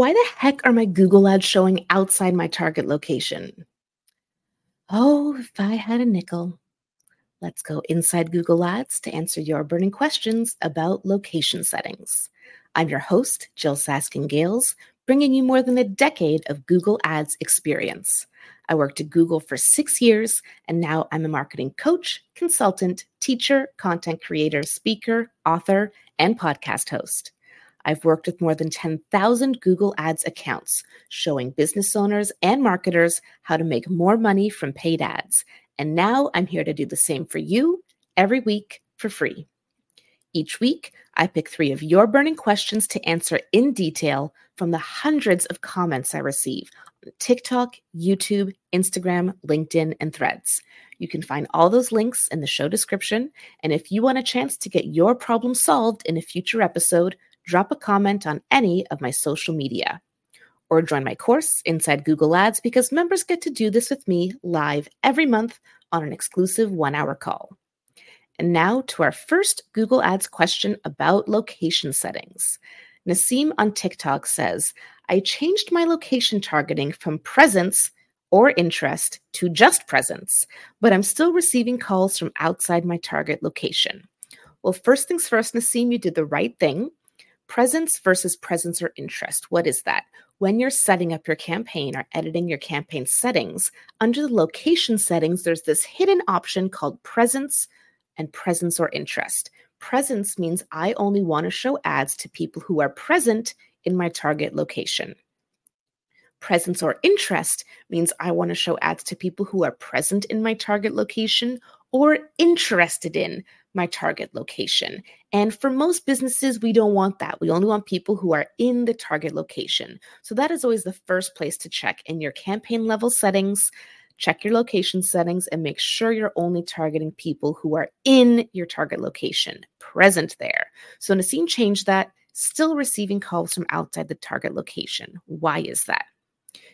Why the heck are my Google ads showing outside my target location? Oh, if I had a nickel. Let's go inside Google Ads to answer your burning questions about location settings. I'm your host, Jyll Saskin Gales, bringing you more than a decade of Google Ads experience. I worked at Google for six years, and now I'm a marketing coach, consultant, teacher, content creator, speaker, author, and podcast host. I've worked with more than 10,000 Google Ads accounts, showing business owners and marketers how to make more money from paid ads and now I'm here to do the same for you every week for free. Each week, I pick three of your burning questions to answer in detail from the hundreds of comments I receive on TikTok, YouTube, Instagram, LinkedIn, and threads. You can find all those links in the show description. And if you want a chance to get your problem solved in a future episode, drop a comment on any of my social media or join my course inside Google Ads because members get to do this with me live every month on an exclusive one hour call. And now to our first Google Ads question about location settings. Nasim on TikTok says, I changed my location targeting from presence or interest to just presence, but I'm still receiving calls from outside my target location. Well, first things first, Nasim, you did the right thing. Presence versus presence or interest. What is that? when you're setting up your campaign or editing your campaign settings, under the location settings, there's this hidden option called presence and presence or interest. Presence means I only want to show ads to people who are present in my target location. Presence or interest means I want to show ads to people who are present in my target location or interested in my target location. And for most businesses, we don't want that. We only want people who are in the target location. So that is always the first place to check in your campaign level settings. Check your location settings and make sure you're only targeting people who are in your target location, present there. So Nasim changed that, still receiving calls from outside the target location. Why is that?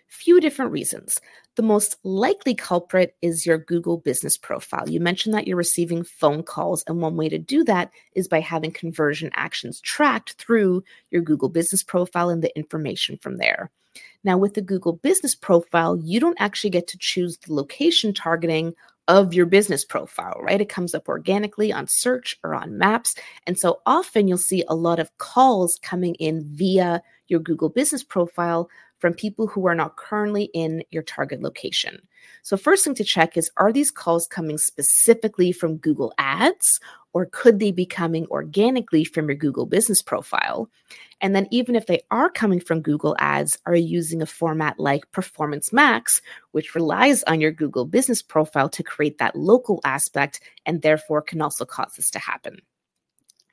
Few different reasons. The most likely culprit is your Google business profile. You mentioned that you're receiving phone calls, and one way to do that is by having conversion actions tracked through your Google business profile and the information from there. Now, with the Google business profile, you don't actually get to choose the location targeting of your business profile, right? It comes up organically on search or on maps. And so often you'll see a lot of calls coming in via your Google business profile from people who are not currently in your target location. So, first thing to check is are these calls coming specifically from Google Ads or could they be coming organically from your Google business profile? And then, even if they are coming from Google Ads, are you using a format like Performance Max, which relies on your Google business profile to create that local aspect and therefore can also cause this to happen?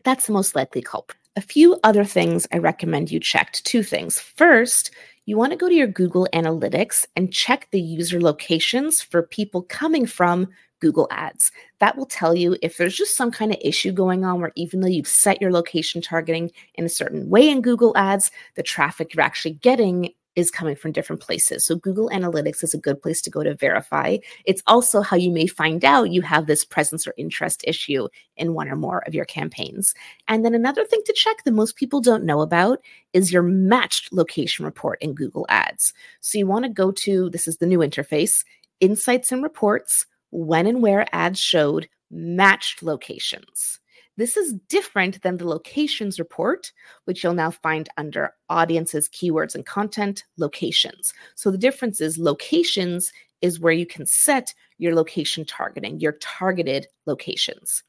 That's the most likely culprit. A few other things I recommend you checked. Two things. First, you want to go to your Google Analytics and check the user locations for people coming from Google Ads. That will tell you if there's just some kind of issue going on where even though you've set your location targeting in a certain way in Google Ads, the traffic you're actually getting is coming from different places. So Google Analytics is a good place to go to verify. It's also how you may find out you have this presence or interest issue in one or more of your campaigns. And then another thing to check that most people don't know about is your matched location report in Google Ads. So you want to go to this is the new interface, Insights and Reports, when and where ads showed matched locations. This is different than the locations report, which you'll now find under audiences, keywords, and content locations. So the difference is locations is where you can set your location targeting, your targeted locations.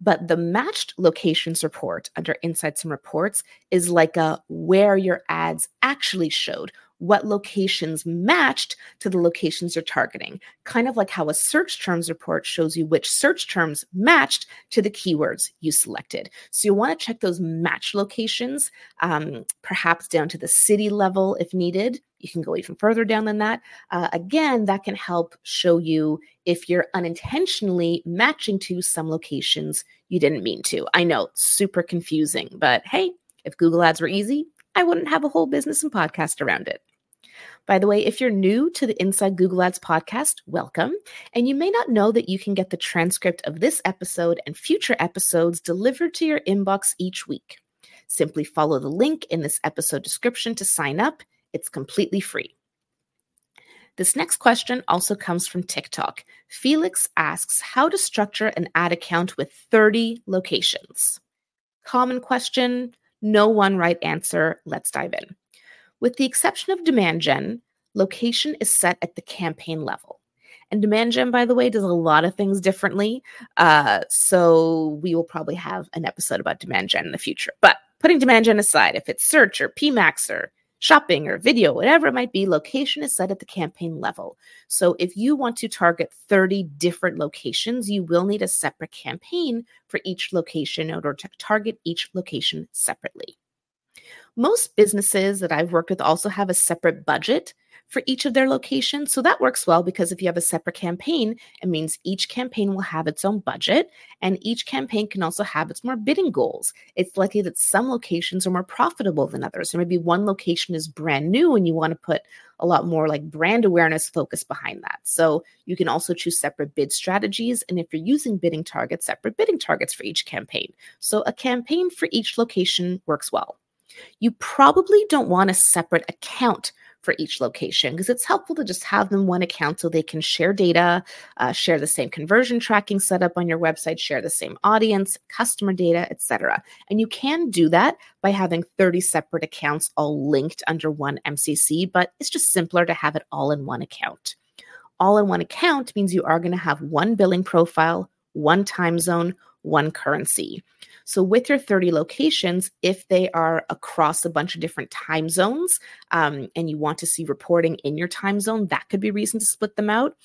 But the matched locations report under insights and reports is like a where your ads actually showed, what locations matched to the locations you're targeting. Kind of like how a search terms report shows you which search terms matched to the keywords you selected. So you want to check those match locations, um, perhaps down to the city level if needed. You can go even further down than that. Uh, again, that can help show you if you're unintentionally matching to some locations you didn't mean to. I know, super confusing, but hey, if Google Ads were easy, I wouldn't have a whole business and podcast around it. By the way, if you're new to the Inside Google Ads podcast, welcome. And you may not know that you can get the transcript of this episode and future episodes delivered to your inbox each week. Simply follow the link in this episode description to sign up. It's completely free. This next question also comes from TikTok. Felix asks how to structure an ad account with 30 locations. Common question, no one right answer. Let's dive in. With the exception of demand gen, location is set at the campaign level. And demand gen, by the way, does a lot of things differently. Uh, so we will probably have an episode about demand gen in the future. But putting demand gen aside, if it's search or PMAX or shopping or video, whatever it might be, location is set at the campaign level. So if you want to target 30 different locations, you will need a separate campaign for each location in order to target each location separately. Most businesses that I've worked with also have a separate budget for each of their locations. So that works well because if you have a separate campaign, it means each campaign will have its own budget and each campaign can also have its more bidding goals. It's likely that some locations are more profitable than others. Or maybe one location is brand new and you want to put a lot more like brand awareness focus behind that. So you can also choose separate bid strategies. And if you're using bidding targets, separate bidding targets for each campaign. So a campaign for each location works well. You probably don't want a separate account for each location because it's helpful to just have them one account so they can share data, uh, share the same conversion tracking setup on your website, share the same audience, customer data, etc. And you can do that by having 30 separate accounts all linked under one MCC, but it's just simpler to have it all in one account. All in one account means you are going to have one billing profile, one time zone, one currency. So, with your 30 locations, if they are across a bunch of different time zones um, and you want to see reporting in your time zone, that could be reason to split them out.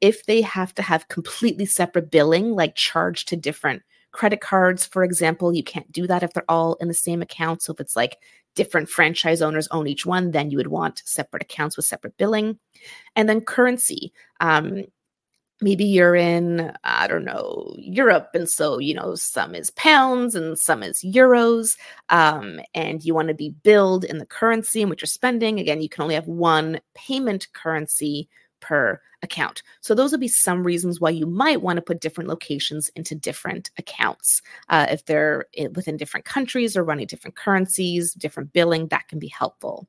If they have to have completely separate billing, like charged to different credit cards, for example, you can't do that if they're all in the same account. So, if it's like different franchise owners own each one, then you would want separate accounts with separate billing. And then currency. Um, maybe you're in i don't know europe and so you know some is pounds and some is euros um, and you want to be billed in the currency in which you're spending. Again you can only have one payment currency per account. So those would be some reasons why you might want to put different locations into different accounts uh, if they're within different countries or running different currencies different billing that can be helpful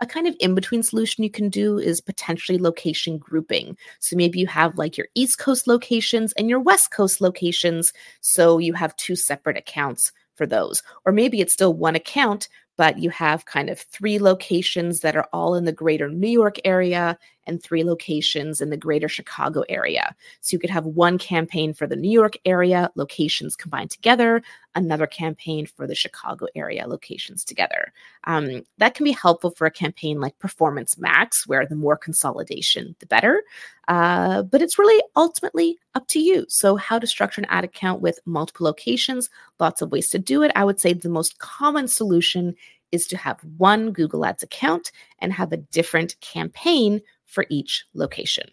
a kind of in between solution you can do is potentially location grouping. So maybe you have like your East Coast locations and your West Coast locations. So you have two separate accounts for those. Or maybe it's still one account, but you have kind of three locations that are all in the greater New York area and three locations in the greater Chicago area. So you could have one campaign for the New York area locations combined together, another campaign for the Chicago area locations together. Um, that can be helpful for a campaign like Performance Max, where the more consolidation, the better. Uh, but it's really ultimately up to you. So, how to structure an ad account with multiple locations, lots of ways to do it. I would say the most common solution is to have one Google Ads account and have a different campaign for each location.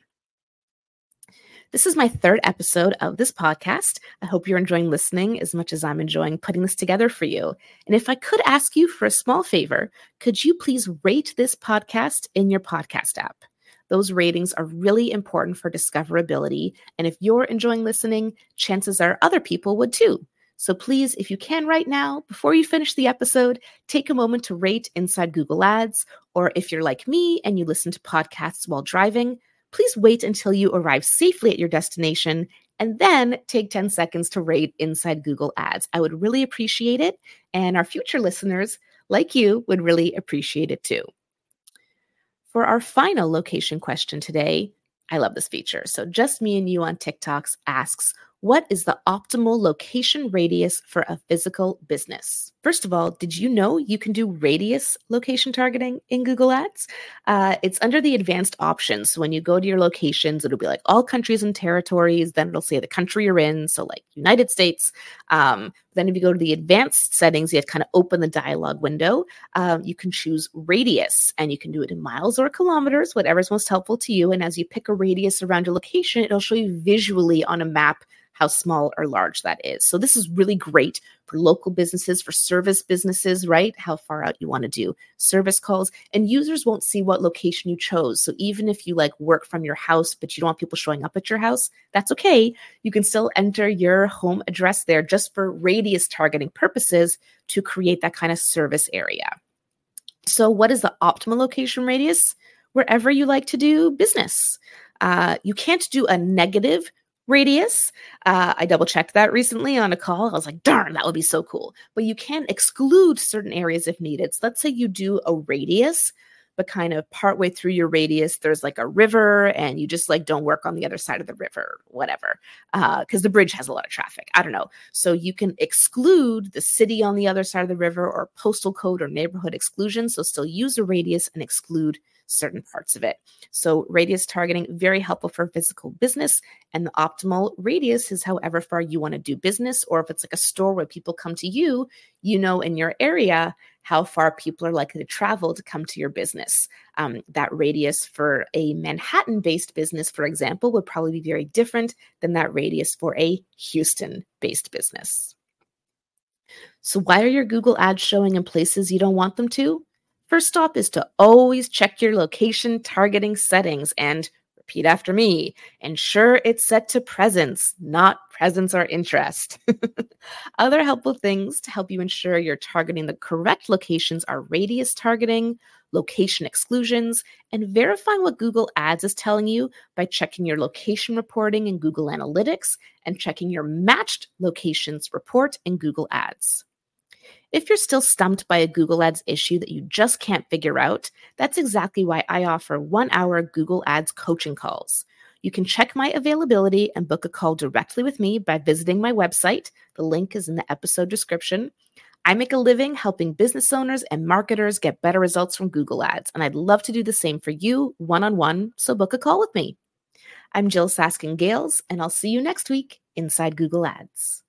This is my third episode of this podcast. I hope you're enjoying listening as much as I'm enjoying putting this together for you. And if I could ask you for a small favor, could you please rate this podcast in your podcast app? Those ratings are really important for discoverability. And if you're enjoying listening, chances are other people would too. So please, if you can right now, before you finish the episode, take a moment to rate inside Google Ads. Or if you're like me and you listen to podcasts while driving, please wait until you arrive safely at your destination and then take 10 seconds to rate inside Google Ads. I would really appreciate it. And our future listeners, like you, would really appreciate it too. For our final location question today, I love this feature. So, Justminu on TikToks asks, what is the optimal location radius for a physical business? First of all, did you know you can do radius location targeting in Google Ads? Uh, it's under the advanced options. So when you go to your locations, it'll be like all countries and territories. Then it'll say the country you're in. So like United States. Um, then if you go to the advanced settings, you have to kind of open the dialog window. Um, you can choose radius and you can do it in miles or kilometers, whatever's most helpful to you. And as you pick a radius around your location, it'll show you visually on a map how small or large that is. So this is really great for local businesses, for service businesses, right? How far out you want to do service calls. And users won't see what location you chose. So even if you like work from your house, but you don't want people showing up at your house, that's okay. You can still enter your home address there just for radius targeting purposes to create that kind of service area. So, what is the optimal location radius? Wherever you like to do business. Uh, you can't do a negative radius. Uh, I double checked that recently on a call. I was like, darn, that would be so cool. But you can exclude certain areas if needed. So let's say you do a radius, but kind of partway through your radius, there's like a river and you just like don't work on the other side of the river, whatever, because uh, the bridge has a lot of traffic. I don't know. So you can exclude the city on the other side of the river or postal code or neighborhood exclusion. So still use a radius and exclude certain parts of it. So, radius targeting, very helpful for physical business. And the optimal radius is however far you want to do business, or if it's like a store where people come to you, you know, in your area, how far people are likely to travel to come to your business. Um, that radius for a Manhattan based business, for example, would probably be very different than that radius for a Houston based business. So, why are your Google ads showing in places you don't want them to? First stop is to always check your location targeting settings and repeat after me. Ensure it's set to presence, not presence or interest. Other helpful things to help you ensure you're targeting the correct locations are radius targeting, location exclusions, and verifying what Google Ads is telling you by checking your location reporting in Google Analytics and checking your matched locations report in Google Ads. If you're still stumped by a Google Ads issue that you just can't figure out, that's exactly why I offer one hour Google Ads coaching calls. You can check my availability and book a call directly with me by visiting my website. The link is in the episode description. I make a living helping business owners and marketers get better results from Google Ads, and I'd love to do the same for you one on one, so book a call with me. I'm Jyll Saskin Gales, and I'll see you next week inside Google Ads.